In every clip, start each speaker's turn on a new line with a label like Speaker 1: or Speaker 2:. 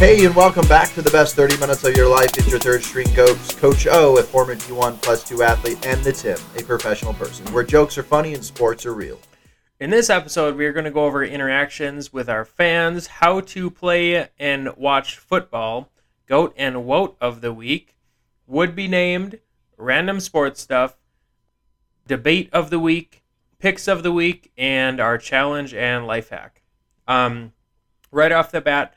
Speaker 1: Hey, and welcome back to the best 30 minutes of your life. It's your third string coach, Coach O, a former D1 plus 2 athlete, and the Tim, a professional person, where jokes are funny and sports are real.
Speaker 2: In this episode, we are going to go over interactions with our fans, how to play and watch football, GOAT and WOAT of the week, would be named, random sports stuff, debate of the week, picks of the week, and our challenge and life hack. Um, right off the bat,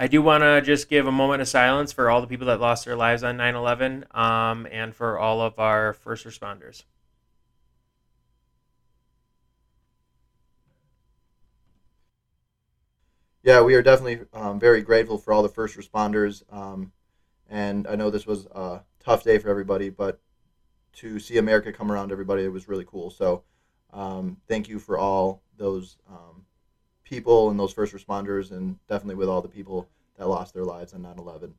Speaker 2: I do want to just give a moment of silence for all the people that lost their lives on 9 11 um, and for all of our first responders.
Speaker 1: Yeah, we are definitely um, very grateful for all the first responders. Um, and I know this was a tough day for everybody, but to see America come around everybody, it was really cool. So um, thank you for all those um, people and those first responders, and definitely with all the people that lost their lives on 9 11.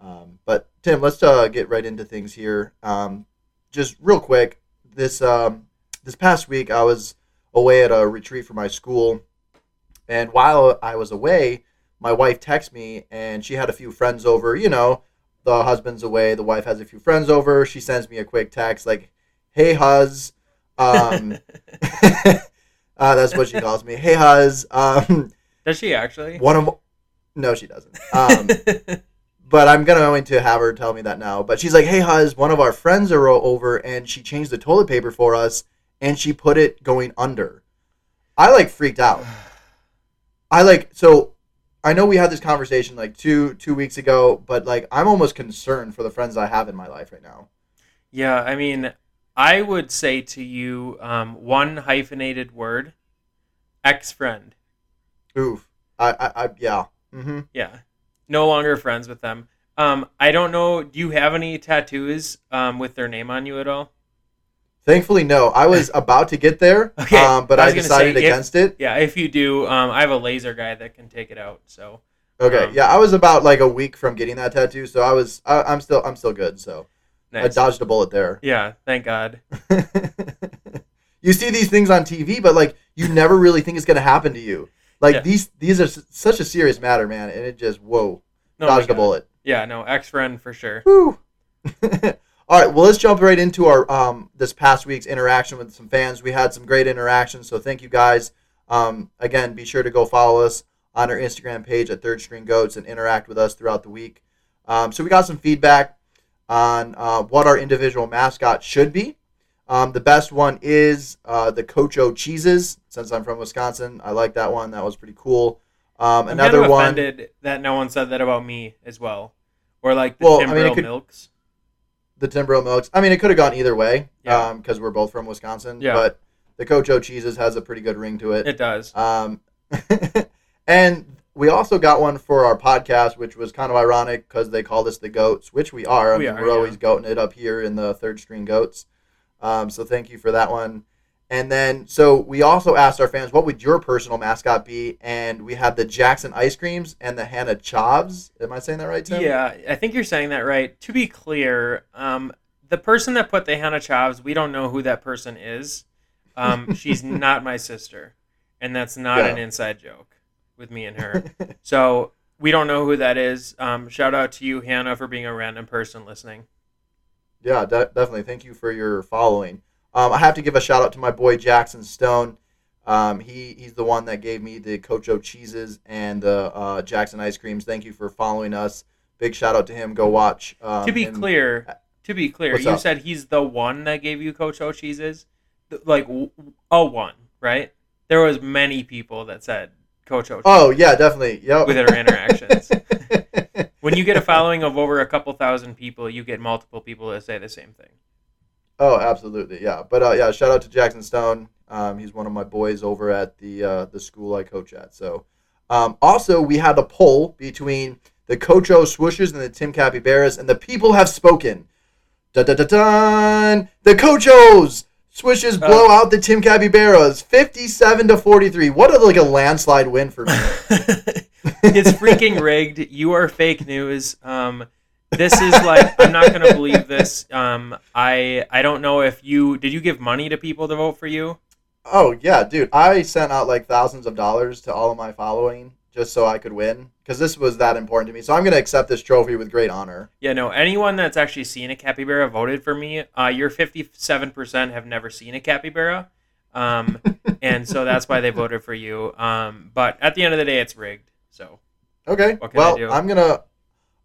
Speaker 1: Um, but Tim, let's uh, get right into things here. Um, just real quick, this um, this past week I was away at a retreat for my school, and while I was away, my wife texted me, and she had a few friends over. You know, the husband's away, the wife has a few friends over. She sends me a quick text like, "Hey, huz." Uh, that's what she calls me. Hey, huz. Um,
Speaker 2: Does she actually?
Speaker 1: one of no, she doesn't. Um, but I'm gonna going to have her tell me that now. But she's like, "Hey, huz, one of our friends are over, and she changed the toilet paper for us, and she put it going under." I like freaked out. I like so. I know we had this conversation like two two weeks ago, but like I'm almost concerned for the friends I have in my life right now.
Speaker 2: Yeah, I mean, I would say to you um, one hyphenated word ex friend.
Speaker 1: Oof. I I, I yeah. Mm-hmm.
Speaker 2: Yeah. No longer friends with them. Um, I don't know. Do you have any tattoos um, with their name on you at all?
Speaker 1: Thankfully, no. I was about to get there,
Speaker 2: Okay,
Speaker 1: um, but
Speaker 2: I
Speaker 1: I, decided
Speaker 2: say, if-
Speaker 1: against it.
Speaker 2: Yeah, if you do, um, I have a laser guy that can take it out. So
Speaker 1: Okay,
Speaker 2: Um,
Speaker 1: yeah, I was about like a week from getting that tattoo, so I was I, I'm still I'm still good. So I dodged a bullet there.
Speaker 2: Yeah, thank God.
Speaker 1: you see these things on TV, but like you never really think it's gonna happen to you. Like
Speaker 2: Yeah.
Speaker 1: these these are such a serious matter, man, and it just whoa
Speaker 2: No,
Speaker 1: dodged a bullet.
Speaker 2: Yeah, no, ex friend for sure.
Speaker 1: All right, well let's jump right into our um this past week's interaction with some fans. We had some great interactions, so thank you guys. Um, again, be sure to go follow us on our Instagram page at Third String Goats and interact with us throughout the week. Um, so we got some feedback on uh, what our individual mascot should be. Um, the best one is uh, the Cocho Cheeses. Since I'm from Wisconsin, I like that one. That was pretty cool. Um,
Speaker 2: I'm
Speaker 1: another
Speaker 2: kind of
Speaker 1: one.
Speaker 2: offended that no one said that about me as well, or like the
Speaker 1: Well, I mean, could-
Speaker 2: Milks.
Speaker 1: the Timbro Milks. I mean, it could have gone either way
Speaker 2: Yeah.
Speaker 1: because we're both from Wisconsin.
Speaker 2: Yeah.
Speaker 1: But the Cocho Cheeses has a pretty good ring to it.
Speaker 2: It does.
Speaker 1: Um, and we also got one for our podcast, which was kind of ironic because they called us the Goats, which we are. I
Speaker 2: We
Speaker 1: mean,
Speaker 2: are,
Speaker 1: we're
Speaker 2: yeah.
Speaker 1: always goating it up here in the third string Goats. Um, so thank you for that one. And then, so we also asked our fans, what would your personal mascot be? And we had the Jackson ice creams and the Hannah Chavs. Am I saying that right, Tim?
Speaker 2: Yeah, I think you're saying that right. To be clear, um, the person that put the Hannah Chavs, we don't know who that person is. Um, she's not my sister, and that's not
Speaker 1: Yeah.
Speaker 2: an inside joke with me and her. so we don't know who that is. Um, shout out to you, Hannah, for being a random person listening.
Speaker 1: Yeah, de- definitely. Thank you for your following. Um, I have to give a shout out to my boy Jackson Stone. Um, he he's the one that gave me the Cocho cheeses and the uh, Jackson ice creams. Thank you for following us. Big shout out to him. Go watch. Um,
Speaker 2: to be clear, to be clear, you
Speaker 1: up?
Speaker 2: said he's the one that gave you Cocho cheeses, like a one, right? There was many people that said Coach O.
Speaker 1: Oh yeah, definitely. Yep.
Speaker 2: with our interactions. when you get a following of over a couple thousand people, you get multiple people that say the same thing.
Speaker 1: oh, absolutely. Yeah, but uh, yeah, shout out to Jackson Stone. Um, he's one of my boys over at the uh, the school I coach at. So, um, also we had a poll between the Cocho Swooshes and the Tim Capybaras, and the people have spoken. Da da da dun! The Cochos Swishes
Speaker 2: Uh,
Speaker 1: blow out the Tim Capybaras, fifty-seven to forty-three. What a like a landslide win for me.
Speaker 2: it's freaking rigged. You are fake news. Um, this is like I'm not gonna believe this. Um, I I don't know if you did you give money to people to vote for you.
Speaker 1: Oh yeah, dude! I sent out like thousands of dollars to all of my following just so I could win because this was that important to me. So I'm going to accept this trophy with great honor.
Speaker 2: Yeah, no. Anyone that's actually seen a capybara voted for me. Uh, your fifty-seven percent have never seen a capybara, um, and so that's why they voted for you. Um, but at the end of the day, it's rigged. So
Speaker 1: Okay.
Speaker 2: What can I
Speaker 1: well. I'm gonna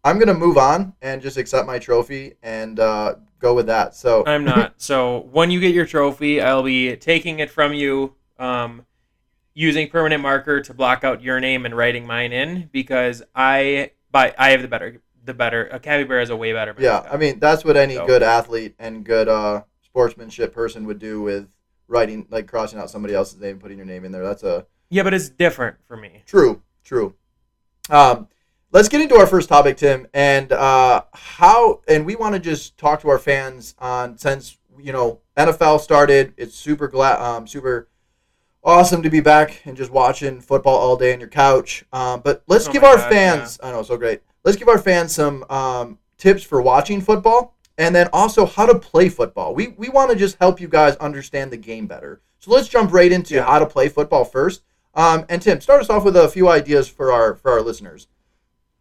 Speaker 1: I'm gonna move on and just accept my trophy and uh, go with that. So
Speaker 2: I'm not. so when you get your trophy, I'll be taking it from you, um, using permanent marker to block out your name and writing mine in because I by I have the better the better. A capybara is a way better.
Speaker 1: yeah. I mean that's what any
Speaker 2: So-
Speaker 1: good athlete and good uh, sportsmanship person would do with writing like crossing out somebody else's name and putting your name in there. That's a
Speaker 2: yeah, but it's different for me.
Speaker 1: True, true. Um, let's get into our first topic, Tim, and uh, how. And we want to just talk to our fans on since you know NFL started. It's super glad, um, super awesome to be back and just watching football all day on your couch. Um, but let's
Speaker 2: Oh
Speaker 1: give our
Speaker 2: God,
Speaker 1: fans. I know, so great. Let's give our fans some um, tips for watching football. And then also how to play football. We, we want to just help you guys understand the game better. So let's jump right into
Speaker 2: Yeah.
Speaker 1: how to play football first. Um, and Tim, start us off with a few ideas for our for our listeners.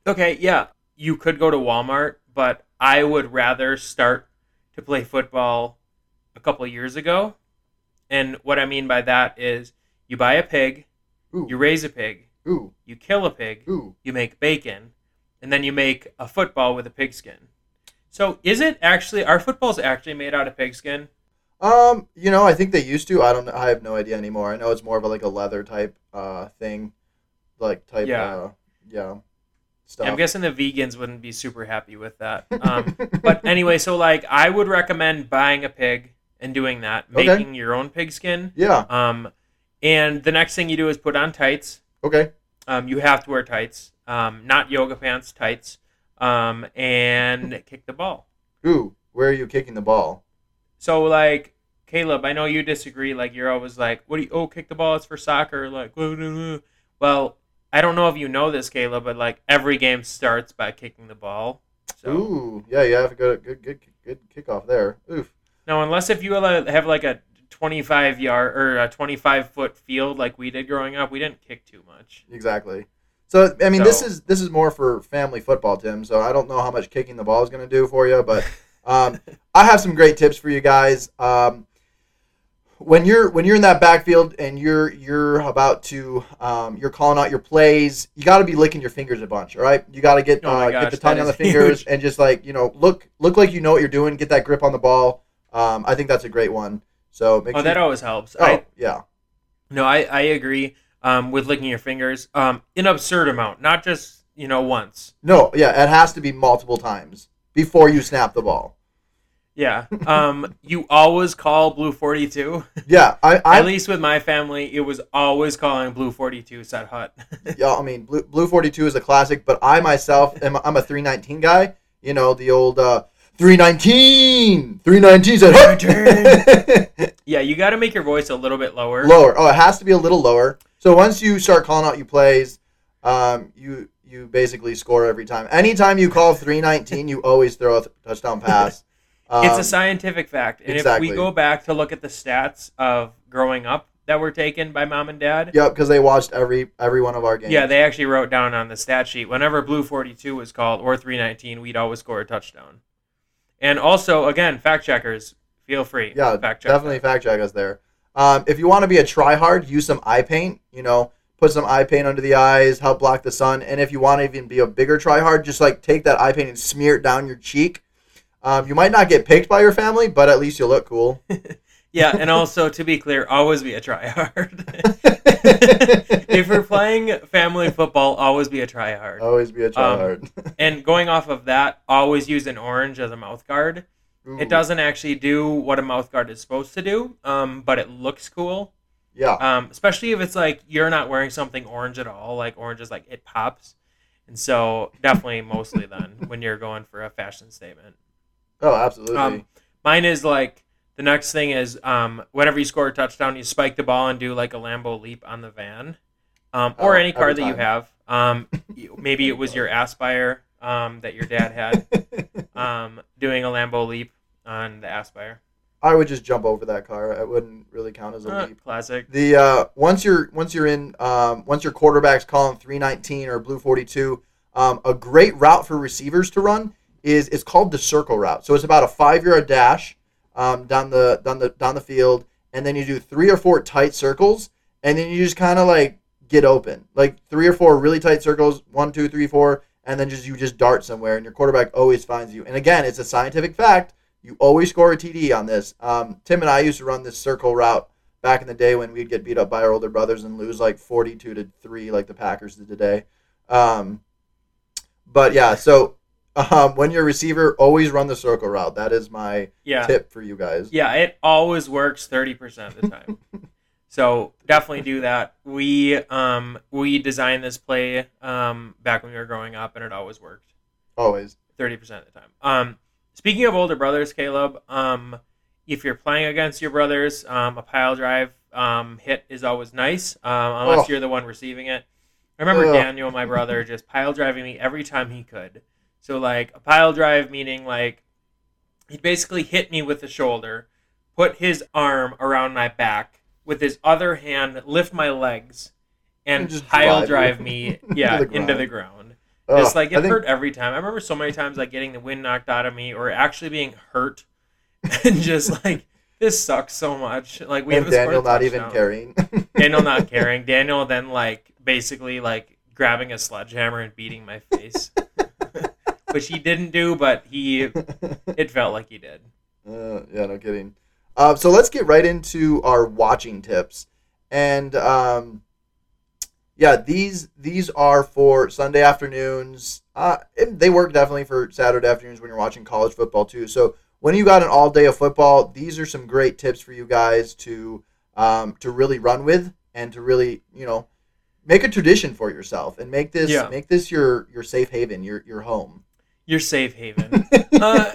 Speaker 2: Okay, yeah, you could go to Walmart, but I would rather start to play football a couple years ago. And what I mean by that is you buy a pig,
Speaker 1: Ooh,
Speaker 2: you raise a pig,
Speaker 1: ooh,
Speaker 2: you kill a pig,
Speaker 1: ooh.
Speaker 2: you make bacon, and then you make a football with a pigskin. So is it actually are footballs actually made out of pigskin?
Speaker 1: Um, you know, I think they used to. I don't. know. I have no idea anymore. I know it's more of a, like a leather type uh thing, like type.
Speaker 2: Yeah.
Speaker 1: Uh, yeah. Stuff.
Speaker 2: I'm guessing the vegans wouldn't be super happy with that. Um, but anyway, so like I would recommend buying a pig and doing that,
Speaker 1: Okay.
Speaker 2: making your own pigskin.
Speaker 1: yeah.
Speaker 2: Um, and the next thing you do is put on tights.
Speaker 1: Okay.
Speaker 2: Um, you have to wear tights, um, not yoga pants, tights, um, and kick the ball.
Speaker 1: Ooh, where are you kicking the ball?
Speaker 2: So like Caleb, I know you disagree. Like you're always like, "What do you? Oh, kick the ball. It's for soccer." Like, well, I don't know if you know this, Caleb, but like every game starts by kicking the ball. So
Speaker 1: Ooh, yeah, you have a good, good, good, good kickoff there. Oof.
Speaker 2: Now, unless if you have like a 25 yard or a 25 foot field like we did growing up, we didn't kick too much.
Speaker 1: Exactly. So I mean, this is this is more for family football, Tim. So I don't know how much kicking the ball is going to do for you, but um, I have some great tips for you guys. Um, when you're when you're in that backfield and you're you're about to um, you're calling out your plays, you got to be licking your fingers a bunch. All right, you got to get
Speaker 2: Oh
Speaker 1: uh, get the tongue on the fingers
Speaker 2: huge.
Speaker 1: and just like you know look look like you know what you're doing. Get that grip on the ball. Um, I think that's a great one. So make
Speaker 2: Oh,
Speaker 1: sure
Speaker 2: that always helps.
Speaker 1: oh
Speaker 2: I,
Speaker 1: yeah
Speaker 2: no, I, I agree um, with licking your fingers. Um, an absurd amount, not just you know once.
Speaker 1: no yeah it has to be multiple times before you snap the ball.
Speaker 2: Yeah. Um, you always call blue 42.
Speaker 1: Yeah, I I
Speaker 2: At least with my family, it was always calling blue 42 set hut.
Speaker 1: yeah, I mean, Blue, Blue 42 is a classic, but I myself am I'm a 319 guy. You know, the old uh, 319! 319 said,
Speaker 2: yeah, you got to make your voice a little bit lower.
Speaker 1: lower. Oh, it has to be a little lower. So once you start calling out your plays, um, you you basically score every time. Anytime you call 319, you always throw a th- touchdown pass. Um,
Speaker 2: it's a scientific fact. And
Speaker 1: exactly.
Speaker 2: if we go back to look at the stats of growing up that were taken by mom and dad,
Speaker 1: Yep, because they watched every every one of our games.
Speaker 2: yeah, they actually wrote down on the stat sheet whenever blue 42 was called or 319, we'd always score a touchdown. And also, again, fact checkers, feel free.
Speaker 1: Yeah,
Speaker 2: fact check
Speaker 1: definitely
Speaker 2: that.
Speaker 1: fact check us there. Um, if you want to be a try hard, use some eye paint. You know, put some eye paint under the eyes, help block the sun. And if you want to even be a bigger try hard, just like take that eye paint and smear it down your cheek. Um, you might not get picked by your family, but at least you look cool.
Speaker 2: Yeah, and also to be clear, always be a tryhard. if you're playing family football, always be a tryhard.
Speaker 1: Always be a try
Speaker 2: Um,
Speaker 1: hard.
Speaker 2: And going off of that, always use an orange as a mouth guard. It doesn't actually do what a mouth guard is supposed to do, um, but it looks cool.
Speaker 1: Yeah.
Speaker 2: Um, especially if it's like you're not wearing something orange at all. Like orange is like it pops, and so definitely mostly then when you're going for a fashion statement.
Speaker 1: Oh, absolutely.
Speaker 2: Um, mine is like the next thing is um, whenever you score a touchdown, you spike the ball and do like a Lambeau leap on the van, um, or
Speaker 1: Oh,
Speaker 2: any car that you have. Um, maybe it was your Aspire um, that your dad had, um, doing a Lambeau leap on the Aspire.
Speaker 1: I would just jump over that car. It wouldn't really count as a
Speaker 2: Uh,
Speaker 1: leap.
Speaker 2: classic.
Speaker 1: The uh, once you're once you're in um, once your quarterback's calling 319 or blue 42, um, a great route for receivers to run is it's called the circle route. So it's about a five yard dash um, down the down the down the field, and then you do three or four tight circles, and then you just kind of like get open, like three or four really tight circles, one, two, three, four, and then just you just dart somewhere, and your quarterback always finds you. And again, it's a scientific fact. You always score a TD on this. Um, Tim and I used to run this circle route back in the day when we'd get beat up by our older brothers and lose like 42 to 3 like the Packers did today. Um, but yeah, so um, when you're a receiver, always run the circle route. That is my
Speaker 2: Yeah.
Speaker 1: tip for you guys.
Speaker 2: Yeah, it always works 30% of the time. so definitely do that. We um we designed this play um back when we were growing up and it always worked
Speaker 1: Always.
Speaker 2: 30% of the time. Um speaking of older brothers, Caleb, um if you're playing against your brothers, um a pile drive um hit is always nice um unless
Speaker 1: Oh.
Speaker 2: you're the one receiving it. I remember
Speaker 1: Ugh.
Speaker 2: Daniel, my brother, just pile driving me every time he could. So like a pile drive meaning like he'd basically hit me with the shoulder, put his arm around my back with his other hand, lift my legs, and,
Speaker 1: And just
Speaker 2: pile
Speaker 1: drive
Speaker 2: drive me,
Speaker 1: into
Speaker 2: yeah,
Speaker 1: the
Speaker 2: into the ground.
Speaker 1: Ugh,
Speaker 2: Just like it
Speaker 1: think-
Speaker 2: hurt every time. I remember so many times like getting the wind knocked out of me or actually being hurt, and just like this sucks so much. Like we
Speaker 1: and
Speaker 2: haven't a
Speaker 1: Daniel not even carrying.
Speaker 2: Daniel not caring. Daniel then like basically like grabbing a sledgehammer and beating my face, which he didn't do, but he it felt like he did.
Speaker 1: Uh, yeah, no kidding. Uh, so let's get right into our watching tips, and um, yeah, these these are for Sunday afternoons. Uh, and they work definitely for Saturday afternoons when you're watching college football too. So when you got an all day of football, these are some great tips for you guys to um, to really run with and to really you know make a tradition for yourself and make this
Speaker 2: Yeah.
Speaker 1: make this your your safe haven, your your home.
Speaker 2: Your safe haven. Uh,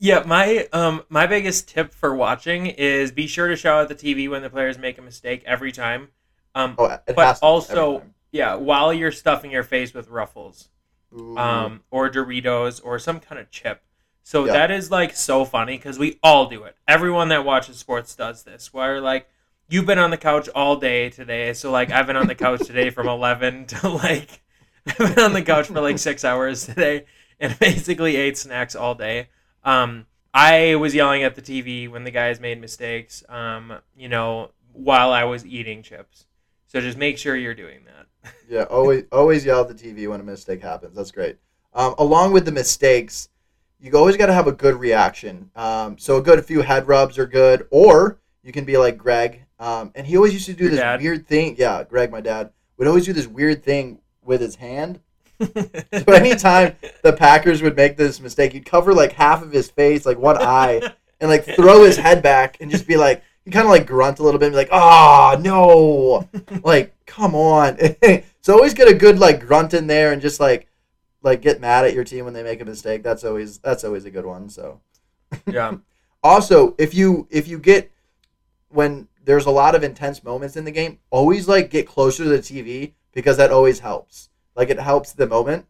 Speaker 2: Yeah, my um my biggest tip for watching is be sure to shout at the TV when the players make a mistake every time. Um,
Speaker 1: oh,
Speaker 2: but also- yeah, while you're stuffing your face with Ruffles,
Speaker 1: Ooh.
Speaker 2: um, or Doritos, or some kind of chip. So
Speaker 1: Yeah.
Speaker 2: that is like so funny because we all do it. Everyone that watches sports does this. Where like you've been on the couch all day today, so like I've been on the couch today from eleven to like I've been on the couch for like six hours today and basically ate snacks all day. Um, I was yelling at the TV when the guys made mistakes. Um, you know, while I was eating chips. So just make sure you're doing that.
Speaker 1: Yeah, always always yell at the TV when a mistake happens. That's great. Um, along with the mistakes, you always got to have a good reaction. Um, so a good few head rubs are good, or you can be like Greg, um, and he always used to do
Speaker 2: Your
Speaker 1: this
Speaker 2: dad?
Speaker 1: weird thing. Yeah, Greg, my dad, would always do this weird thing with his hand. So anytime the Packers would make this mistake, he'd cover like half of his face, like one eye, and like throw his head back and just be like, he kind of like grunt a little bit, and be like, "Ah, no!" like, come on. so always get a good like grunt in there, and just like like get mad at your team when they make a mistake. That's always that's always a good one. So
Speaker 2: yeah.
Speaker 1: also, if you if you get when there's a lot of intense moments in the game, always like get closer to the TV because that always helps. Like it helps the moment.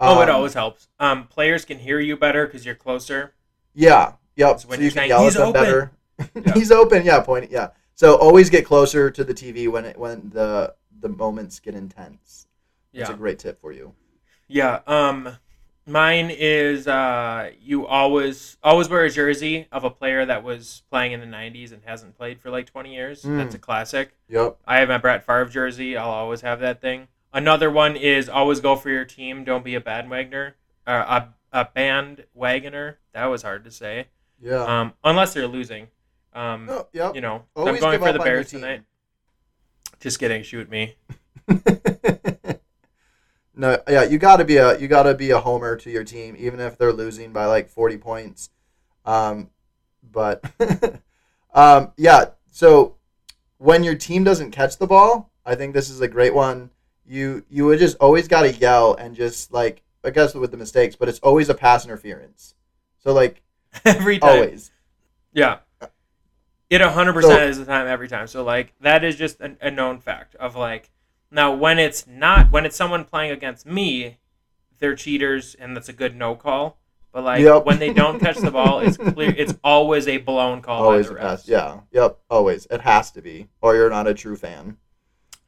Speaker 2: Oh, it
Speaker 1: Um,
Speaker 2: always helps. Um, players can hear you better because you're closer.
Speaker 1: Yeah. Yep.
Speaker 2: So
Speaker 1: So,
Speaker 2: when
Speaker 1: you can yell at them
Speaker 2: open."
Speaker 1: better.
Speaker 2: Yeah.
Speaker 1: He's open. Yeah. Point. Yeah. So always get closer to the TV when it when the the moments get intense. That's
Speaker 2: Yeah.
Speaker 1: a great tip for you.
Speaker 2: Yeah. Um, mine is uh, you always always wear a jersey of a player that was playing in the '90s and hasn't played for like 20 years.
Speaker 1: Mm.
Speaker 2: That's a classic.
Speaker 1: Yep.
Speaker 2: I have my Brett Favre jersey. I'll always have that thing. Another one is always go for your team. Don't be a bandwagoner. Uh, a a bandwagoner. That was hard to say.
Speaker 1: Yeah.
Speaker 2: Um, unless they're losing. Um,
Speaker 1: oh, yep.
Speaker 2: you know, so I'm going for the Bears tonight. Just kidding. Shoot me.
Speaker 1: no, yeah, you got to be a you got to be a homer to your team, even if they're losing by like forty points. Um, but um, yeah, so when your team doesn't catch the ball, I think this is a great one. You you would just always got to yell and just like I guess with the mistakes, but it's always a pass interference. So like
Speaker 2: Every time.
Speaker 1: always,
Speaker 2: Yeah. Uh, it 100%
Speaker 1: So-
Speaker 2: is the time every time. So, like, that is just a, a known fact of, like, now when it's not, when it's someone playing against me, they're cheaters and that's a good no call. But like
Speaker 1: Yep.
Speaker 2: when they don't catch the ball, it's clear. It's always a blown call
Speaker 1: always
Speaker 2: by
Speaker 1: a
Speaker 2: the
Speaker 1: pass. Yeah. Yep. Always. It has to be, or you're not a true fan.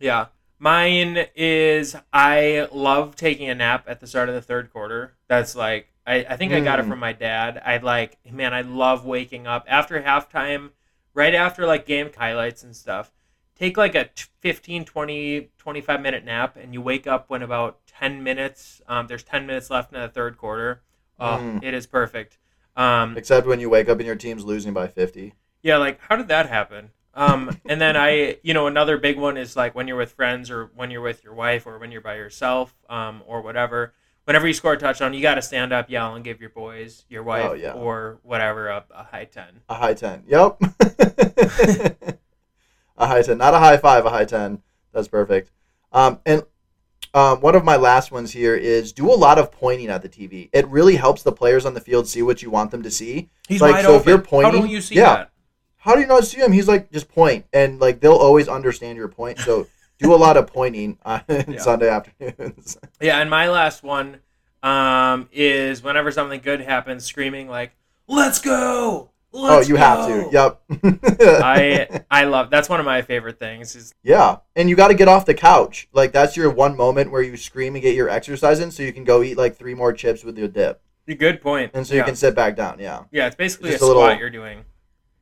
Speaker 2: Yeah. Mine is I love taking a nap at the start of the third quarter. That's like I, I think I got it
Speaker 1: Mm.
Speaker 2: from my dad. I like man, I love waking up after halftime, right after like game highlights and stuff. Take like a 15, 20, 25 minute nap and you wake up when about 10 minutes, um, there's 10 minutes left in the third quarter. Oh,
Speaker 1: Mm.
Speaker 2: it is perfect. Um,
Speaker 1: Except when you wake up and your team's losing by 50.
Speaker 2: yeah, like how did that happen? Um, and then I, you know, another big one is like when you're with friends or when you're with your wife or when you're by yourself, um, or whatever. Whenever you score a touchdown, you got to stand up, yell, and give your boys, your wife,
Speaker 1: Oh, yeah.
Speaker 2: or whatever a, a high ten.
Speaker 1: A high 10. Yep. a high 10. Not a high five, a high 10. That's perfect. Um, and um, one of my last ones here is do a lot of pointing at the TV. It really helps the players on the field see what you want them to see.
Speaker 2: He's
Speaker 1: Like,
Speaker 2: wide
Speaker 1: so if
Speaker 2: open.
Speaker 1: you're
Speaker 2: how
Speaker 1: pointing-
Speaker 2: don't you see
Speaker 1: yeah.
Speaker 2: that?
Speaker 1: How do you not see him? He's like, just. And like, they'll always understand your point. So do a lot of pointing on
Speaker 2: Yeah.
Speaker 1: Sunday afternoons.
Speaker 2: Yeah, and my last one um, is whenever something good happens, screaming like, "Let's go!"
Speaker 1: oh,
Speaker 2: Let's
Speaker 1: you have to. Yep.
Speaker 2: I I love that's one of my favorite things. Is
Speaker 1: Yeah, and you got to get off the couch. Like that's your one moment where you scream and get your exercise in, so you can go eat like three more chips with your dip,
Speaker 2: good point.
Speaker 1: and so
Speaker 2: yeah.
Speaker 1: you can sit back down. Yeah,
Speaker 2: yeah, it's basically
Speaker 1: just
Speaker 2: a
Speaker 1: a little-
Speaker 2: squat you're doing.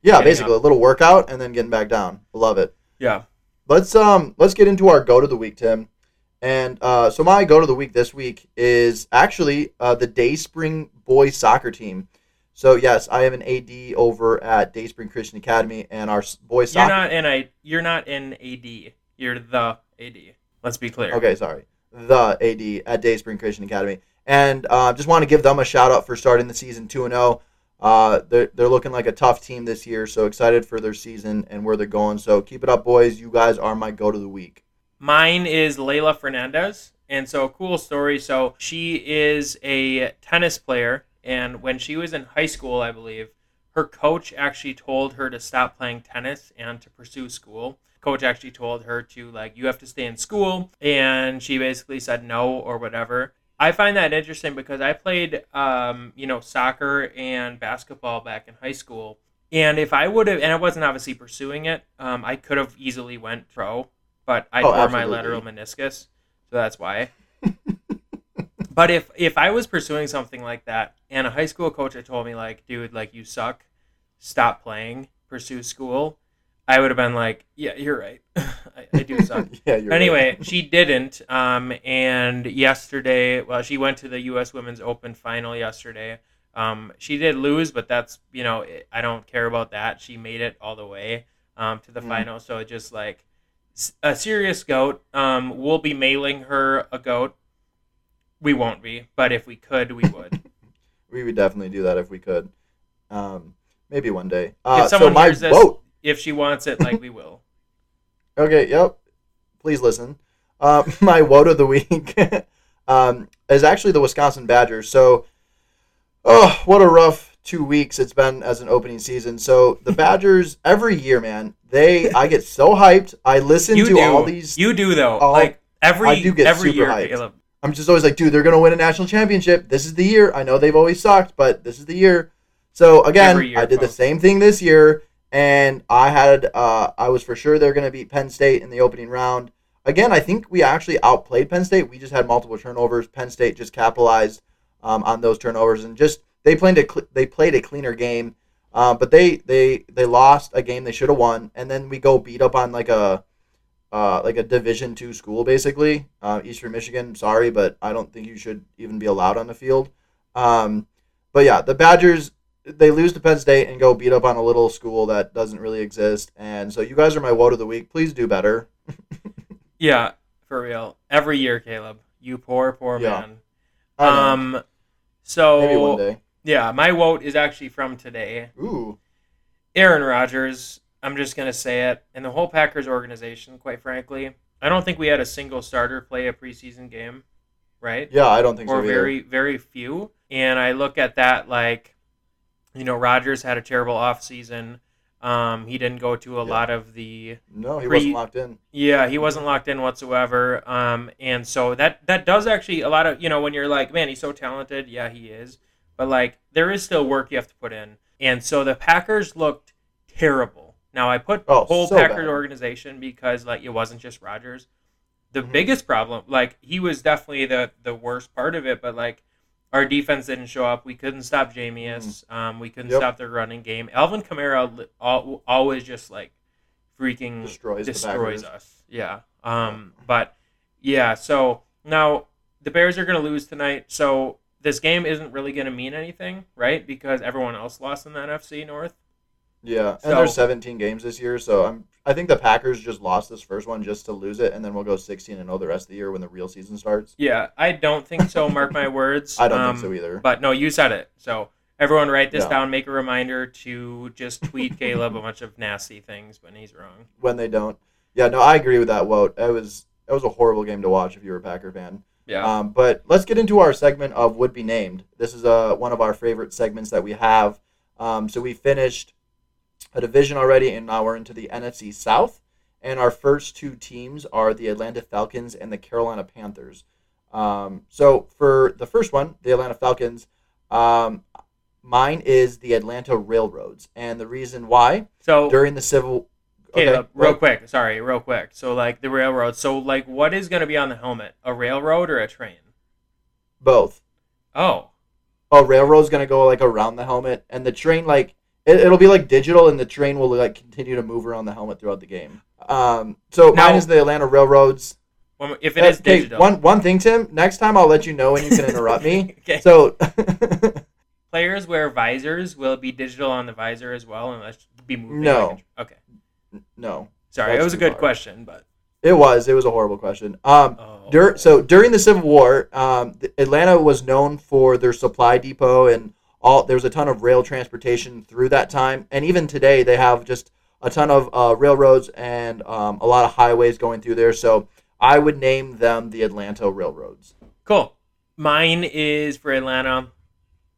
Speaker 1: Yeah, basically a little workout and then getting back down. Love it.
Speaker 2: Yeah.
Speaker 1: Let's um let's get into our go to the week, Tim. And uh, so my go to the week this week is actually uh, the Dayspring boys soccer team. So yes, I am an AD over at Dayspring Christian Academy, and our boys
Speaker 2: You're not in a. You're not in AD. You're the AD. Let's be clear.
Speaker 1: Okay, sorry. The AD at Dayspring Christian Academy. And uh, just want to give them a shout out for starting the season 2 and 0. Uh, they're, they're looking like a tough team this year, so excited for their season and where they're going. So keep it up, boys. You guys are my go to the week.
Speaker 2: Mine is Leylah Fernandez. And so, cool story. So, she is a tennis player. And when she was in high school, I believe, her coach actually told her to stop playing tennis and to pursue school. Coach actually told her to, like, you have to stay in school. And she basically said no or whatever. I find that interesting because I played, um, you know, soccer and basketball back in high school. And if I would have, and I wasn't obviously pursuing it, um, I could have easily went pro, but I
Speaker 1: Oh,
Speaker 2: tore my lateral meniscus, so that's why. but if if I was pursuing something like that, and a high school coach had told me like, dude, like you suck, stop playing, pursue school, I would have been like, yeah, you're right, I, I do suck.
Speaker 1: yeah, you're
Speaker 2: anyway,
Speaker 1: right.
Speaker 2: she didn't. Um, and yesterday, well, she went to the U.S. Women's Open final yesterday. Um, she did lose, but that's you know I don't care about that. She made it all the way um, to the
Speaker 1: Mm.
Speaker 2: final, so it just like a serious goat. Um, we'll be mailing her a goat. We won't be, but if we could, we would.
Speaker 1: we would definitely do that if we could. Um, maybe one day. Uh,
Speaker 2: if someone
Speaker 1: so my
Speaker 2: hears this. If she wants it, like we will.
Speaker 1: Okay, yep. Please listen. Uh, my woe of the week um, is actually the Wisconsin Badgers. So, oh, what a rough two weeks it's been as an opening season. So the Badgers every year, man, they I get so hyped. I listen
Speaker 2: You
Speaker 1: to
Speaker 2: do.
Speaker 1: all these.
Speaker 2: You do though.
Speaker 1: all-
Speaker 2: like every
Speaker 1: I do get
Speaker 2: every
Speaker 1: super
Speaker 2: year,
Speaker 1: hyped.
Speaker 2: Caleb.
Speaker 1: I'm just always like, dude, they're gonna win a national championship. This is the year. I know they've always sucked, but this is the year. So again,
Speaker 2: year,
Speaker 1: I did the same thing this year, and I had uh, I was for sure they're gonna beat Penn State in the opening round. Again, I think we actually outplayed Penn State. We just had multiple turnovers. Penn State just capitalized um, on those turnovers and just they played a cl- they played a cleaner game. Um, but they they they lost a game they should have won, and then we go beat up on like a uh, like a Division two school, basically. Uh, Eastern Michigan. Sorry, but I don't think you should even be allowed on the field. Um, but yeah, the Badgers they lose to Penn State and go beat up on a little school that doesn't really exist. And so you guys are my woe of the week. Please do better.
Speaker 2: Yeah, for real. Every year, Caleb. You poor, poor
Speaker 1: Yeah.
Speaker 2: man. Um, so
Speaker 1: Maybe one day.
Speaker 2: yeah, my vote is actually from today.
Speaker 1: Ooh,
Speaker 2: Aaron Rodgers. I'm just gonna say it, and the whole Packers organization. Quite frankly, I don't think we had a single starter play a preseason game, right?
Speaker 1: yeah, I don't think
Speaker 2: or
Speaker 1: so. either.
Speaker 2: very, very few. And I look at that like, you know, Rodgers had a terrible offseason. Um, he didn't go to a
Speaker 1: Yeah.
Speaker 2: lot of the
Speaker 1: No, he
Speaker 2: pre-
Speaker 1: wasn't locked in.
Speaker 2: Yeah, he wasn't locked in whatsoever. Um, and so that that does actually a lot of you know when you're like, man, he's so talented. Yeah, he is. but like there is still work you have to put in. And so the Packers looked terrible. Now I put
Speaker 1: Oh,
Speaker 2: whole
Speaker 1: so
Speaker 2: Packers
Speaker 1: bad.
Speaker 2: organization because like it wasn't just Rodgers. The
Speaker 1: Mhm.
Speaker 2: biggest problem, like he was definitely the the worst part of it, but like our defense didn't show up. We couldn't stop Jameis. Um, we couldn't
Speaker 1: Mm. Yep.
Speaker 2: stop their running game. Alvin Kamara al- always just like freaking
Speaker 1: Destroys
Speaker 2: destroys us. Yeah. Um, but yeah. So now the Bears are going to lose tonight. So this game isn't really going to mean anything, right? Because everyone else lost in the NFC North.
Speaker 1: Yeah, and
Speaker 2: So-
Speaker 1: there's 17 games this year, so I'm. I think the Packers just lost this first one just to lose it, and then we'll go 16 and 0 the rest of the year when the real season starts.
Speaker 2: Yeah, I don't think so. Mark my words.
Speaker 1: I don't
Speaker 2: Um,
Speaker 1: think so either.
Speaker 2: But no, you said it. So everyone write this
Speaker 1: Yeah.
Speaker 2: down. Make a reminder to just tweet Caleb a bunch of nasty things when he's wrong.
Speaker 1: when they don't. Yeah, no, I agree with that. Wout. It was it was a horrible game to watch if you were a Packer fan.
Speaker 2: Yeah.
Speaker 1: Um, but let's get into our segment of would be named. This is uh, one of our favorite segments that we have. Um, so we finished a division already, and now we're into the NFC South. And our first two teams are the Atlanta Falcons and the Carolina Panthers. Um, so for the first one, the Atlanta Falcons, um, mine is the Atlanta Railroads, and the reason why
Speaker 2: so
Speaker 1: during the Civil. Okay,
Speaker 2: real quick. Sorry, real quick. So like the railroad. So like, what is going to be on the helmet? A railroad or a train?
Speaker 1: both.
Speaker 2: Oh,
Speaker 1: a railroad's gonna go like around the helmet, and the train like it, it'll be like digital, and the train will like continue to move around the helmet throughout the game. Um, so
Speaker 2: Now-
Speaker 1: mine is the Atlanta Railroads.
Speaker 2: if it is
Speaker 1: Okay,
Speaker 2: digital.
Speaker 1: one one thing, Tim. Next time I'll let you know, and you can interrupt me.
Speaker 2: okay.
Speaker 1: So
Speaker 2: Players wear visors. Will it be digital on the visor as well, and let's be moving?
Speaker 1: No.
Speaker 2: like a- okay.
Speaker 1: no,
Speaker 2: Sorry,
Speaker 1: That's
Speaker 2: it was a good
Speaker 1: far.
Speaker 2: question, but
Speaker 1: it was it was a horrible question. Um,
Speaker 2: oh.
Speaker 1: Dur- so during the Civil War, um, Atlanta was known for their supply depot and all. There was a ton of rail transportation through that time, and even today they have just a ton of uh, railroads and um, a lot of highways going through there. So I would name them the Atlanta Railroads.
Speaker 2: cool. Mine is for Atlanta.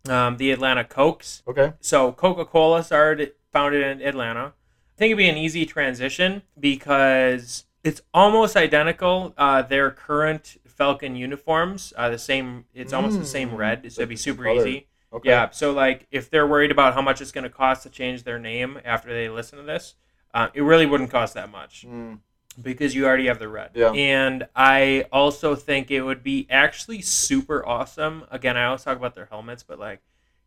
Speaker 2: Um, the Atlanta Cokes.
Speaker 1: Okay.
Speaker 2: so Coca Cola started founded in Atlanta. I think it'd be an easy transition because it's almost identical. Uh, their current Falcon uniforms, uh, the same. It's almost the same
Speaker 1: Mm,
Speaker 2: red, so it'd be super
Speaker 1: color.
Speaker 2: easy.
Speaker 1: Okay.
Speaker 2: Yeah. So like, if they're worried about how much it's going to cost to change their name after they listen to this, uh, it really wouldn't cost that much
Speaker 1: Mm,
Speaker 2: because you already have the red.
Speaker 1: Yeah.
Speaker 2: And I also think it would be actually super awesome. Again, I always talk about their helmets, but like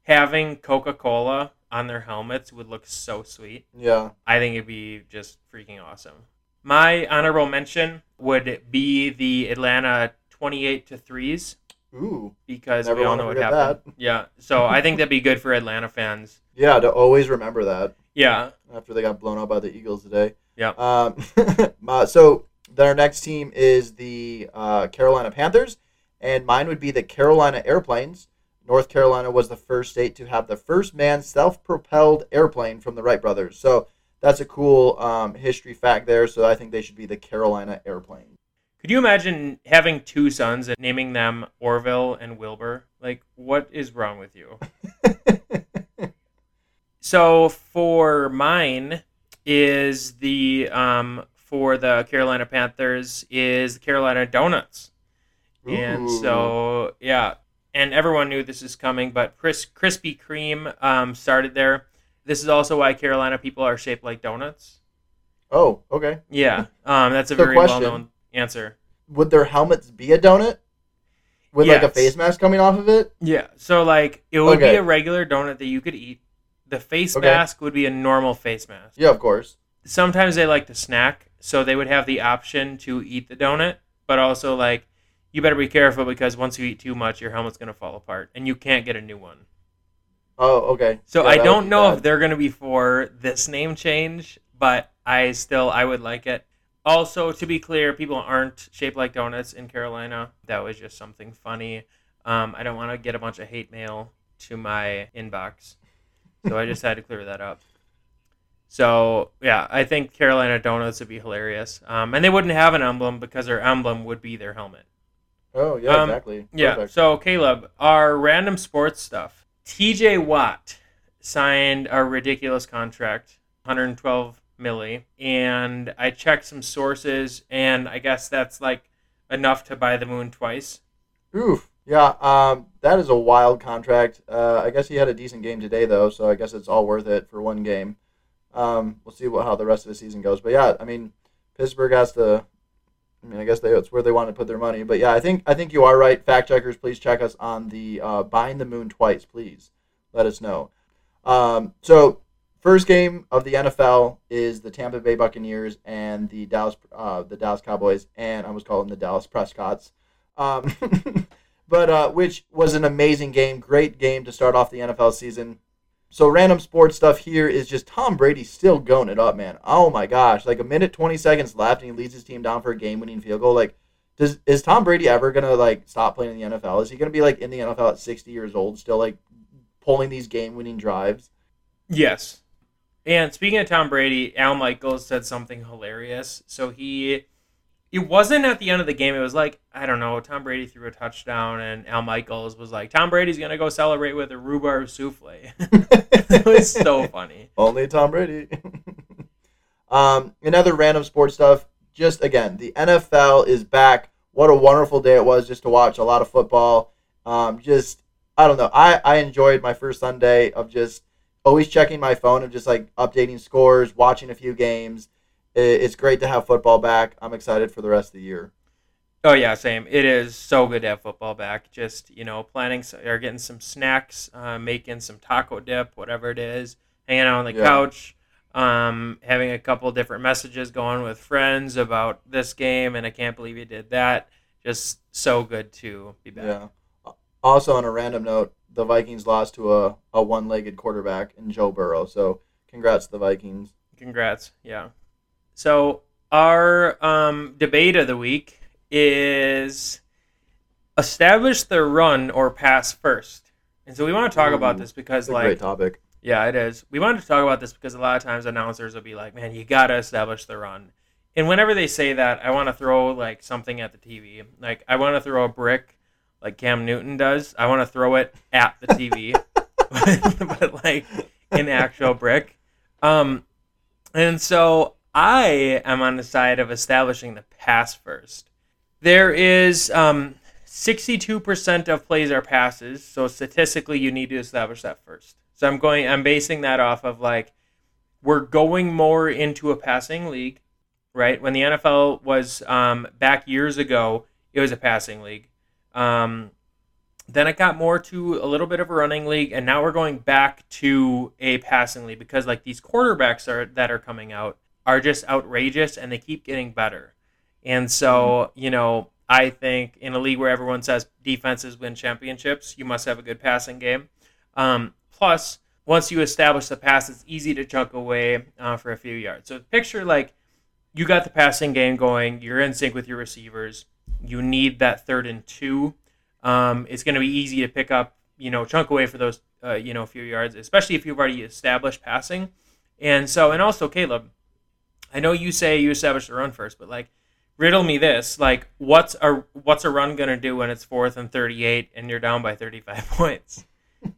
Speaker 2: having Coca Cola on their helmets would look so sweet.
Speaker 1: yeah.
Speaker 2: I think it'd be just freaking awesome. My honorable mention would be the Atlanta 28 to 3s
Speaker 1: Ooh.
Speaker 2: because
Speaker 1: Never
Speaker 2: we all know what happened. Yeah. So I think that'd be good for Atlanta fans.
Speaker 1: Yeah. To always remember that.
Speaker 2: Yeah.
Speaker 1: after they got blown out by the Eagles today.
Speaker 2: Yeah.
Speaker 1: Um, uh, so then our next team is the uh, Carolina Panthers, and mine would be the Carolina Airplanes. North Carolina was the first state to have the first manned self-propelled airplane from the Wright brothers. So that's a cool um, history fact there. So I think they should be the Carolina Airplane.
Speaker 2: Could you imagine having two sons and naming them Orville and Wilbur? Like, what is wrong with you? So for mine is the um for the Carolina Panthers is the Carolina Donuts. And so yeah, and everyone knew this is coming, but Chris Krispy Kreme um, started there. This is also why Carolina people are shaped like donuts.
Speaker 1: Oh, okay.
Speaker 2: Yeah, um, that's a
Speaker 1: So
Speaker 2: very well-known answer.
Speaker 1: Would their helmets be a donut? With like a face mask coming off of it?
Speaker 2: Yeah, so like it would be a regular donut that you could eat. The face
Speaker 1: Okay.
Speaker 2: mask would be a normal face mask.
Speaker 1: Yeah, of course.
Speaker 2: sometimes they like to snack, so they would have the option to eat the donut, but also like you better be careful because once you eat too much, your helmet's gonna fall apart and you can't get a new one.
Speaker 1: Oh, okay.
Speaker 2: So
Speaker 1: Yeah,
Speaker 2: I don't know
Speaker 1: bad.
Speaker 2: if they're gonna be for this name change, but I still I would like it. Also, to be clear, people aren't shaped like donuts in Carolina. That was just something funny. Um, I don't want to get a bunch of hate mail to my inbox, so I just had to clear that up. So yeah, I think Carolina donuts would be hilarious, um, and they wouldn't have an emblem because their emblem would be their helmet.
Speaker 1: Oh, yeah,
Speaker 2: Um,
Speaker 1: exactly.
Speaker 2: Yeah.
Speaker 1: Perfect.
Speaker 2: So Caleb, our random sports stuff. T.J. Watt signed a ridiculous contract, 112 milli, and I checked some sources, and I guess that's like enough to buy the moon twice.
Speaker 1: Oof. Yeah, um, that is a wild contract. Uh, I guess he had a decent game today, though, so I guess it's all worth it for one game. Um, we'll see what, how the rest of the season goes. But yeah, I mean, Pittsburgh has to. I mean, I guess they, it's where they want to put their money. But yeah, I think I think you are right. Fact checkers, please check us on the uh, buying the moon twice. Please let us know. Um, so first game of the NFL is the Tampa Bay Buccaneers and the Dallas uh, the Dallas Cowboys, and I was calling the Dallas Prescotts. Um, but uh, which was an amazing game, great game to start off the NFL season. So random sports stuff here is just Tom Brady still going it up, man. Oh my gosh, like a minute twenty seconds left, and he leads his team down for a game-winning field goal. Like, does is Tom Brady ever gonna like stop playing in the NFL? Is he gonna be like in the NFL at sixty years old, still like pulling these game-winning drives?
Speaker 2: Yes. And speaking of Tom Brady, Al Michaels said something hilarious. So he it wasn't at the end of the game. It was like, I don't know, Tom Brady threw a touchdown and Al Michaels was like, Tom Brady's going to go celebrate with a rhubarb souffle. it was so funny.
Speaker 1: Only Tom Brady. um, another random sports stuff. Just again, the NFL is back. What a wonderful day it was just to watch a lot of football. Um, just, I don't know. I, I enjoyed my first Sunday of just always checking my phone and just like updating scores, watching a few games it's great to have football back. I'm excited for the rest of the year.
Speaker 2: Oh yeah, same. It is so good to have football back. Just you know, planning or getting some snacks, uh, making some taco dip, whatever it is, hanging out on the yeah. couch, um, having a couple different messages going with friends about this game, and I can't believe you did that. Just so good to be back.
Speaker 1: Yeah. Also, on a random note, the Vikings lost to a, a one-legged quarterback in Joe Burrow. So, congrats to the Vikings.
Speaker 2: Congrats. Yeah. So our um, debate of the week is establish the run or pass first. And so we want to talk Ooh, about this because like
Speaker 1: great topic.
Speaker 2: Yeah, it is. We wanted to talk about this because a lot of times announcers will be like, "Man, you got to establish the run." And whenever they say that, I want to throw like something at the TV. Like I want to throw a brick like Cam Newton does. I want to throw it at the TV. but like an actual brick. Um and so I am on the side of establishing the pass first. There is um, 62% of plays are passes, so statistically you need to establish that first. So I'm going I'm basing that off of like we're going more into a passing league, right? When the NFL was um, back years ago, it was a passing league. Um, then it got more to a little bit of a running league, and now we're going back to a passing league because like these quarterbacks are that are coming out are just outrageous and they keep getting better. And so, mm-hmm. you know, I think in a league where everyone says defenses win championships, you must have a good passing game. Um, plus, once you establish the pass, it's easy to chunk away uh, for a few yards. So picture like you got the passing game going, you're in sync with your receivers. You need that third and two. Um, it's going to be easy to pick up, you know, chunk away for those, uh, you know, few yards, especially if you've already established passing. And so, and also Caleb, I know you say you establish the run first, but like riddle me this. Like what's a what's a run gonna do when it's fourth and 38 and you're down by 35 points?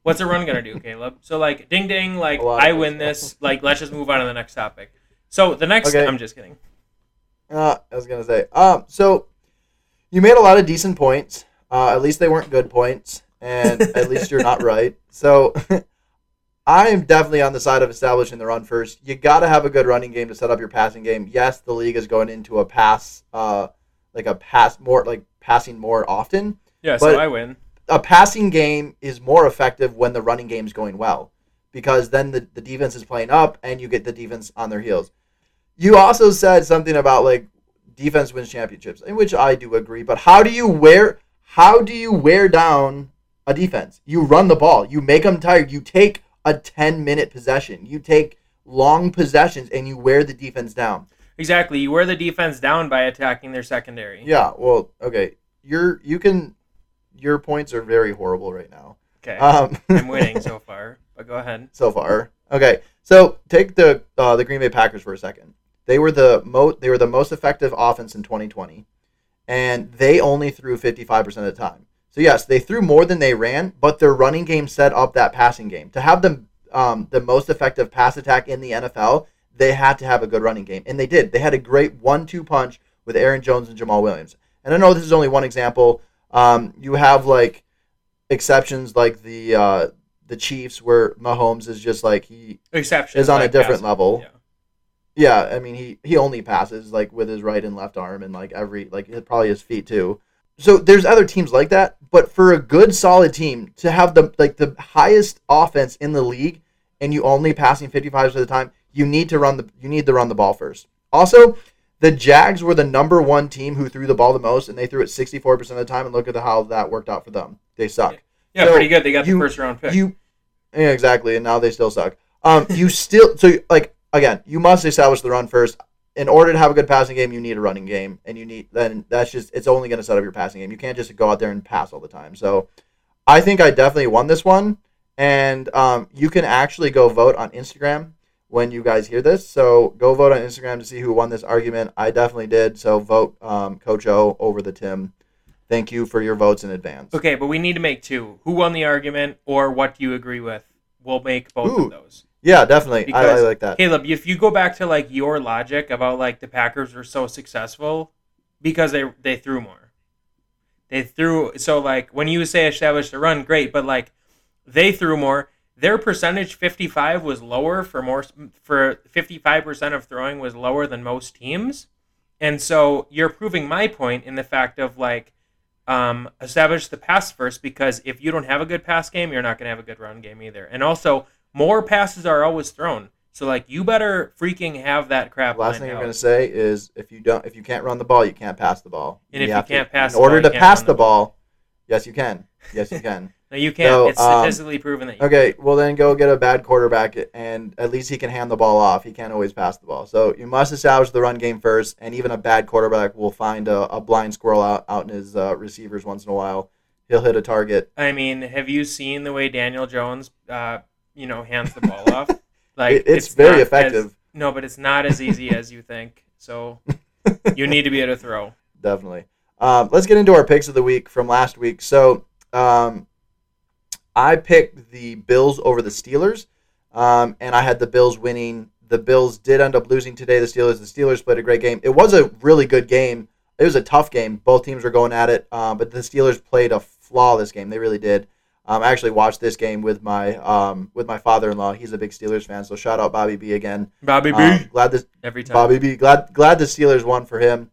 Speaker 2: What's a run gonna do caleb? So like ding ding like i win this. Like let's just move on to the next topic. So the next okay. i'm just kidding.
Speaker 1: Uh, i was gonna say um so you made a lot of decent points uh, at least they weren't good points and at least you're not right so I am definitely on the side of establishing the run first. You got to have a good running game to set up your passing game. Yes, the league is going into a pass, uh, like a pass more, like passing more often.
Speaker 2: Yeah, so I win.
Speaker 1: A passing game is more effective when the running game is going well, because then the, the defense is playing up and you get the defense on their heels. You also said something about like defense wins championships, in which I do agree. But how do you wear how do you wear down a defense? You run the ball. You make them tired. You take a 10 minute possession. You take long possessions and you wear the defense down.
Speaker 2: Exactly. You wear the defense down by attacking their secondary.
Speaker 1: Yeah, well, okay. You're you can your points are very horrible right now.
Speaker 2: Okay. Um, I'm winning so far, but go ahead.
Speaker 1: So far. Okay. So, take the uh, the Green Bay Packers for a second. They were the mo they were the most effective offense in 2020 and they only threw 55% of the time. So yes, they threw more than they ran, but their running game set up that passing game. To have them um, the most effective pass attack in the NFL, they had to have a good running game, and they did. They had a great one-two punch with Aaron Jones and Jamaal Williams. And I know this is only one example. Um, you have like exceptions like the uh, the Chiefs where Mahomes is just like he
Speaker 2: Exception
Speaker 1: is on a different
Speaker 2: passing.
Speaker 1: level.
Speaker 2: Yeah.
Speaker 1: Yeah, I mean he he only passes like with his right and left arm and like every like probably his feet too. So there's other teams like that, but for a good solid team to have the like the highest offense in the league and you only passing 55 of the time, you need to run the you need to run the ball first. Also, the Jags were the number 1 team who threw the ball the most and they threw it 64% of the time and look at how that worked out for them. They suck.
Speaker 2: Yeah,
Speaker 1: So,
Speaker 2: pretty good. They got
Speaker 1: you-
Speaker 2: the first round pick.
Speaker 1: You, yeah, exactly, and now they still suck. Um, you still so like again, you must establish the run first. In order to have a good passing game, you need a running game, and you need then that's just it's only going to set up your passing game. You can't just go out there and pass all the time. So, I think I definitely won this one, and um, you can actually go vote on Instagram when you guys hear this. So go vote on Instagram to see who won this argument. I definitely did. So vote um, Coach O over the Tim. Thank you for your votes in advance.
Speaker 2: okay, but we need to make two. Who won the argument, or what do you agree with? We'll make both
Speaker 1: Ooh.
Speaker 2: of those.
Speaker 1: Yeah, definitely. I, I like that.
Speaker 2: Caleb, if you go back to like your logic about like the Packers were so successful because they they threw more. They threw so like when you say establish the run, great, but like they threw more. Their percentage 55 was lower for more for 55% of throwing was lower than most teams. And so you're proving my point in the fact of like um, establish the pass first because if you don't have a good pass game, you're not going to have a good run game either. And also, more passes are always thrown. So like you better freaking have that crap.
Speaker 1: Last thing I'm
Speaker 2: out.
Speaker 1: going to say is if you don't, if you can't run the ball, you can't pass the ball.
Speaker 2: And if you can't pass
Speaker 1: in order
Speaker 2: ball,
Speaker 1: to pass the
Speaker 2: the
Speaker 1: ball, yes, you can. Yes, you can.
Speaker 2: No, you can't.
Speaker 1: So,
Speaker 2: it's
Speaker 1: um,
Speaker 2: proven that you.
Speaker 1: okay, well then go get a bad quarterback, and at least he can hand the ball off. He can't always pass the ball. So you must establish the run game first, and even a bad quarterback will find a, a blind squirrel out, out in his uh, receivers once in a while. He'll hit a target.
Speaker 2: I mean, have you seen the way Daniel Jones, uh, you know, hands the ball off? Like
Speaker 1: It- it's very effective.
Speaker 2: as- no, but it's not as easy as you think. So you need to be able to throw.
Speaker 1: definitely. Um, let's get into our picks of the week from last week. So um, I picked the Bills over the Steelers, um, and I had the Bills winning. The Bills did end up losing today. The Steelers. The Steelers played a great game. It was a really good game. It was a tough game. Both teams were going at it, um, but the Steelers played a flawless game. They really did. Um, I actually watched this game with my um, with my father-in-law. He's a big Steelers fan, so shout out Bobby B again.
Speaker 2: Bobby B.
Speaker 1: Um, glad this
Speaker 2: every time.
Speaker 1: Bobby B. Glad glad the Steelers won for him.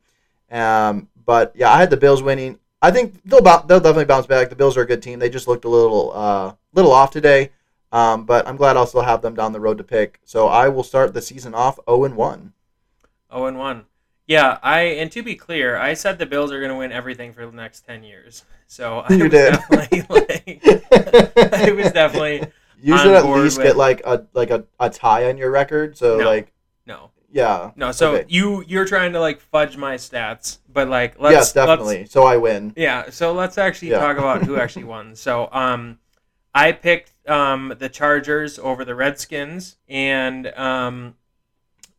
Speaker 1: Um, but yeah, I had the Bills winning. I think they'll bou- they'll definitely bounce back. The Bills are a good team. They just looked a little uh, little off today. Um, but I'm glad I'll still have them down the road to pick. So I will start the season off 0 and 1.
Speaker 2: Oh, and one. Yeah, I and to be clear, I said the Bills are going to win everything for the next ten years. So I
Speaker 1: You
Speaker 2: was
Speaker 1: did.
Speaker 2: definitely like, I was definitely
Speaker 1: you should at least
Speaker 2: with-
Speaker 1: get like a like a, a tie on your record. So
Speaker 2: No.
Speaker 1: like
Speaker 2: no,
Speaker 1: yeah.
Speaker 2: no. So
Speaker 1: Okay.
Speaker 2: you you're trying to like fudge my stats, but like let's
Speaker 1: yes, definitely.
Speaker 2: let's-
Speaker 1: so I win.
Speaker 2: yeah. So let's actually
Speaker 1: Yeah.
Speaker 2: talk about who actually won. So um, I picked um the Chargers over the Redskins, and um,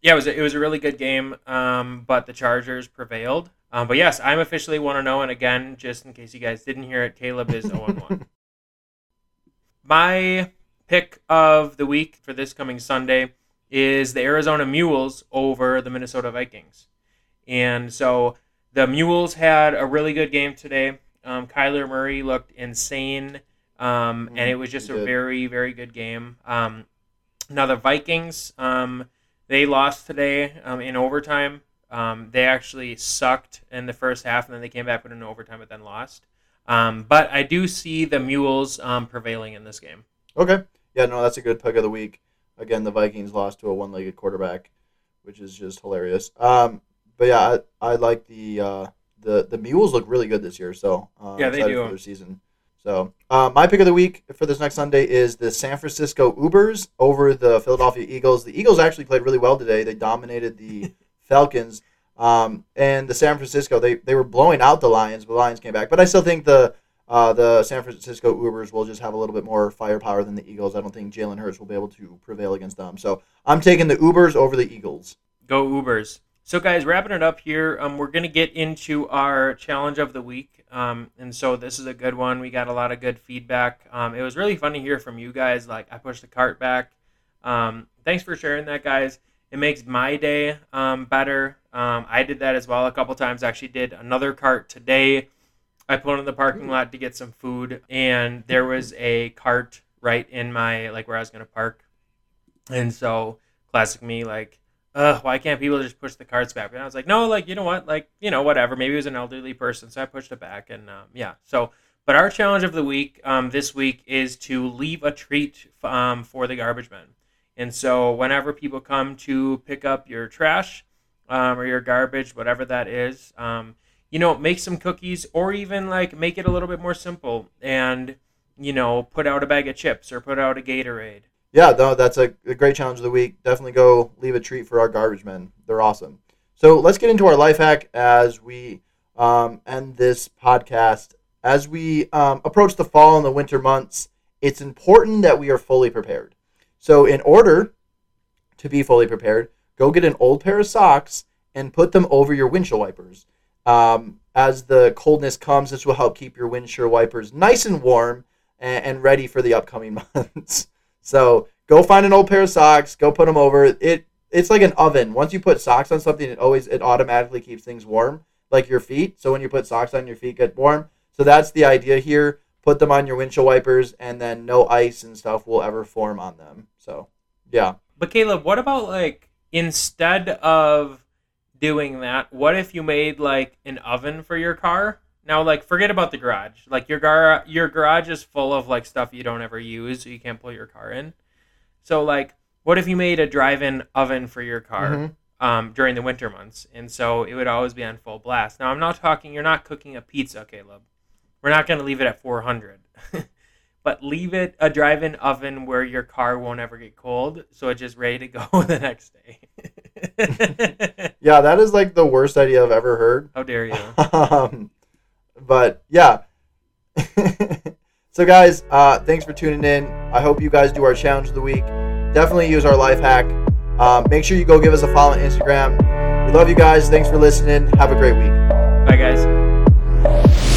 Speaker 2: yeah, it was a, it was a really good game. Um, but the Chargers prevailed. Um, but yes, I'm officially one to know. And again, just in case you guys didn't hear it, Caleb is 0 1. My pick of the week for this coming Sunday is the Arizona Mules over the Minnesota Vikings. And so the Mules had a really good game today. Um, Kyler Murray looked insane, um, and it was just a very, very good game. Um, now the Vikings, um, they lost today um, in overtime. Um, they actually sucked in the first half, and then they came back with an overtime, but then lost. Um, but I do see the Mules um, prevailing in this game.
Speaker 1: Okay. Yeah, no, that's a good pick of the week. Again, the Vikings lost to a one-legged quarterback, which is just hilarious. Um, but yeah, I, I like the uh, the the Mules look really good this year. So uh,
Speaker 2: Yeah, they do.
Speaker 1: for their season. So uh, my pick of the week for this next Sunday is the San Francisco Ubers over the Philadelphia Eagles. The Eagles actually played really well today. They dominated the Falcons. Um, and the San Francisco, they, they were blowing out the Lions, but the Lions came back. But I still think the uh, the San Francisco Ubers will just have a little bit more firepower than the Eagles. I don't think Jalen Hurts will be able to prevail against them. So I'm taking the Ubers over the Eagles.
Speaker 2: Go Ubers. So, guys, wrapping it up here, um, we're going to get into our challenge of the week. Um, and so this is a good one. We got a lot of good feedback. Um, it was really fun to hear from you guys. Like, I pushed the cart back. Um, thanks for sharing that, guys. It makes my day um, better. Um, I did that as well a couple times. I Actually, did another cart today. I pulled in the parking lot to get some food, and there was a cart right in my like where I was gonna park, and so classic me like. Ugh, why can't people just push the carts back? And I was like, no, like, you know what? Like, you know, whatever. Maybe it was an elderly person. So I pushed it back. And um, yeah. So, but our challenge of the week um, this week is to leave a treat um, for the garbage men. And so whenever people come to pick up your trash um, or your garbage, whatever that is, um, you know, make some cookies or even like make it a little bit more simple and, you know, put out a bag of chips or put out a Gatorade
Speaker 1: yeah, no, that's a, a, great challenge of the week. Definitely go leave a treat for our garbage men. They're awesome. So let's get into our life hack as we um, end this podcast. As we um, approach the fall and the winter months, it's important that we are fully prepared. So, in order to be fully prepared, go get an old pair of socks and put them over your windshield wipers. Um, as the coldness comes, this will help keep your windshield wipers nice and warm and, and ready for the upcoming months. So go find an old pair of socks, go put them over it. It's like an oven. Once you put socks on something, it always it automatically keeps things warm, like your feet. So when you put socks on, your feet get warm. So that's the idea here. Put them on your windshield wipers, and then no ice and stuff will ever form on them. So yeah.
Speaker 2: But Caleb, what about like instead of doing that, what if you made like an oven for your car? Now, like, forget about the garage. Like, your gar your garage is full of like stuff you don't ever use, so you can't pull your car in. So, like, what if you made a drive-in oven for your car mm-hmm. um, during the winter months, and so it would always be on full blast? Now, I'm not talking. You're not cooking a pizza, Caleb. We're not going to leave it at 400, but leave it a drive-in oven where your car won't ever get cold, so it's just ready to go the next day.
Speaker 1: yeah, that is like the worst idea I've ever heard.
Speaker 2: How dare you?
Speaker 1: um, but yeah. so guys, uh, thanks for tuning in. I hope you guys do our challenge of the week. Definitely use our life hack. Um, make sure you go give us a follow on Instagram. We love you guys. Thanks for listening. Have a great week.
Speaker 2: Bye, guys.